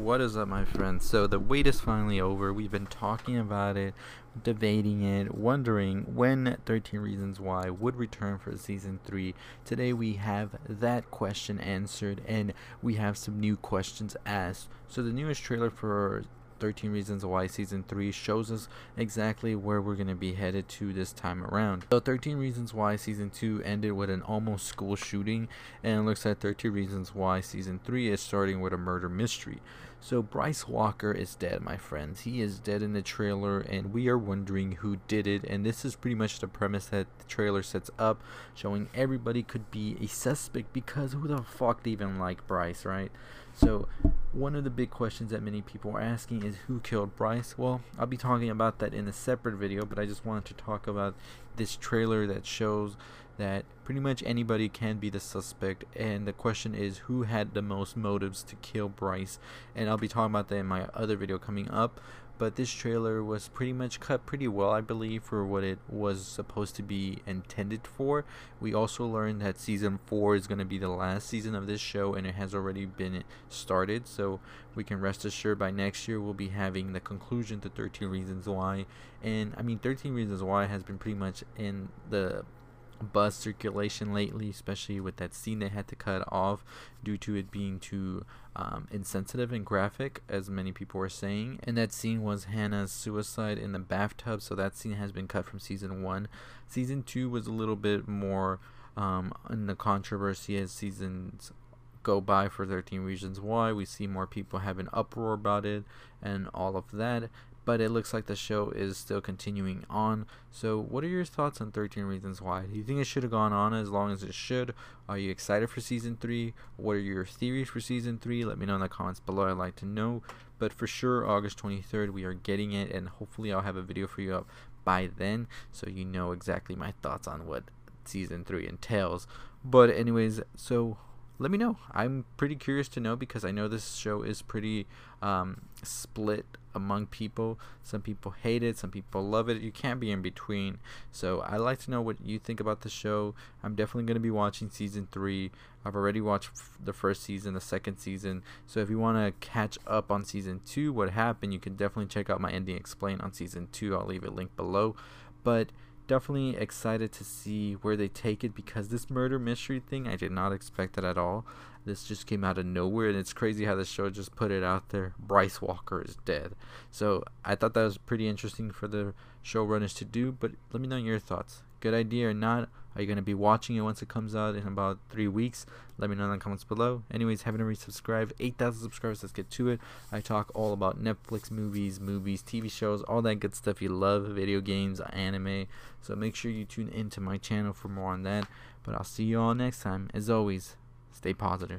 What is up, my friends? So, the wait is finally over. We've been talking about it, debating it, wondering when 13 Reasons Why would return for season 3. Today, we have that question answered, and we have some new questions asked. So, the newest trailer for 13 Reasons Why Season 3 shows us exactly where we're going to be headed to this time around. So 13 Reasons Why Season 2 ended with an almost school shooting and looks like 13 Reasons Why Season 3 is starting with a murder mystery. So Bryce Walker is dead, my friends. He is dead in the trailer, and we are wondering who did it. And this is pretty much the premise that the trailer sets up, showing everybody could be a suspect because who the fuck even like Bryce, right? So one of the big questions that many people are asking is who killed Bryce? Well, I'll be talking about that in a separate video, but I just wanted to talk about this trailer that shows that pretty much anybody can be the suspect and the question is who had the most motives to kill Bryce and I'll be talking about that in my other video coming up but this trailer was pretty much cut pretty well I believe for what it was supposed to be intended for. We also learned that season 4 is going to be the last season of this show and it has already been started so we can rest assured by next year we'll be having the conclusion to 13 Reasons Why and I mean 13 Reasons Why has been pretty much in the buzz circulation lately, especially with that scene they had to cut off due to it being too um, insensitive and graphic, as many people were saying. And that scene was Hannah's suicide in the bathtub, so that scene has been cut from season one. Season two was a little bit more um, in the controversy as seasons go by for 13 reasons why we see more people have an uproar about it and all of that but it looks like the show is still continuing on. So, what are your thoughts on 13 Reasons Why? Do you think it should have gone on as long as it should? Are you excited for season 3? What are your theories for season 3? Let me know in the comments below. I'd like to know. But for sure, August 23rd, we are getting it, and hopefully, I'll have a video for you up by then so you know exactly my thoughts on what season 3 entails. But, anyways, so let me know. I'm pretty curious to know because I know this show is pretty um, split among people. Some people hate it, some people love it. You can't be in between. So I'd like to know what you think about the show. I'm definitely going to be watching season three. I've already watched the first season, the second season. So if you want to catch up on season two, what happened, you can definitely check out my ending explain on season two. I'll leave a link below. But definitely excited to see where they take it because this murder mystery thing I did not expect it at all. This just came out of nowhere and it's crazy how the show just put it out there. Bryce Walker is dead. So I thought that was pretty interesting for the showrunners to do, but let me know your thoughts. Good idea or not? Are you going to be watching it once it comes out in about three weeks? Let me know in the comments below. Anyways, haven't already subscribed. 8,000 subscribers. Let's get to it. I talk all about Netflix movies, movies, TV shows, all that good stuff you love, video games, anime. So make sure you tune into my channel for more on that. But I'll see you all next time. As always, stay positive.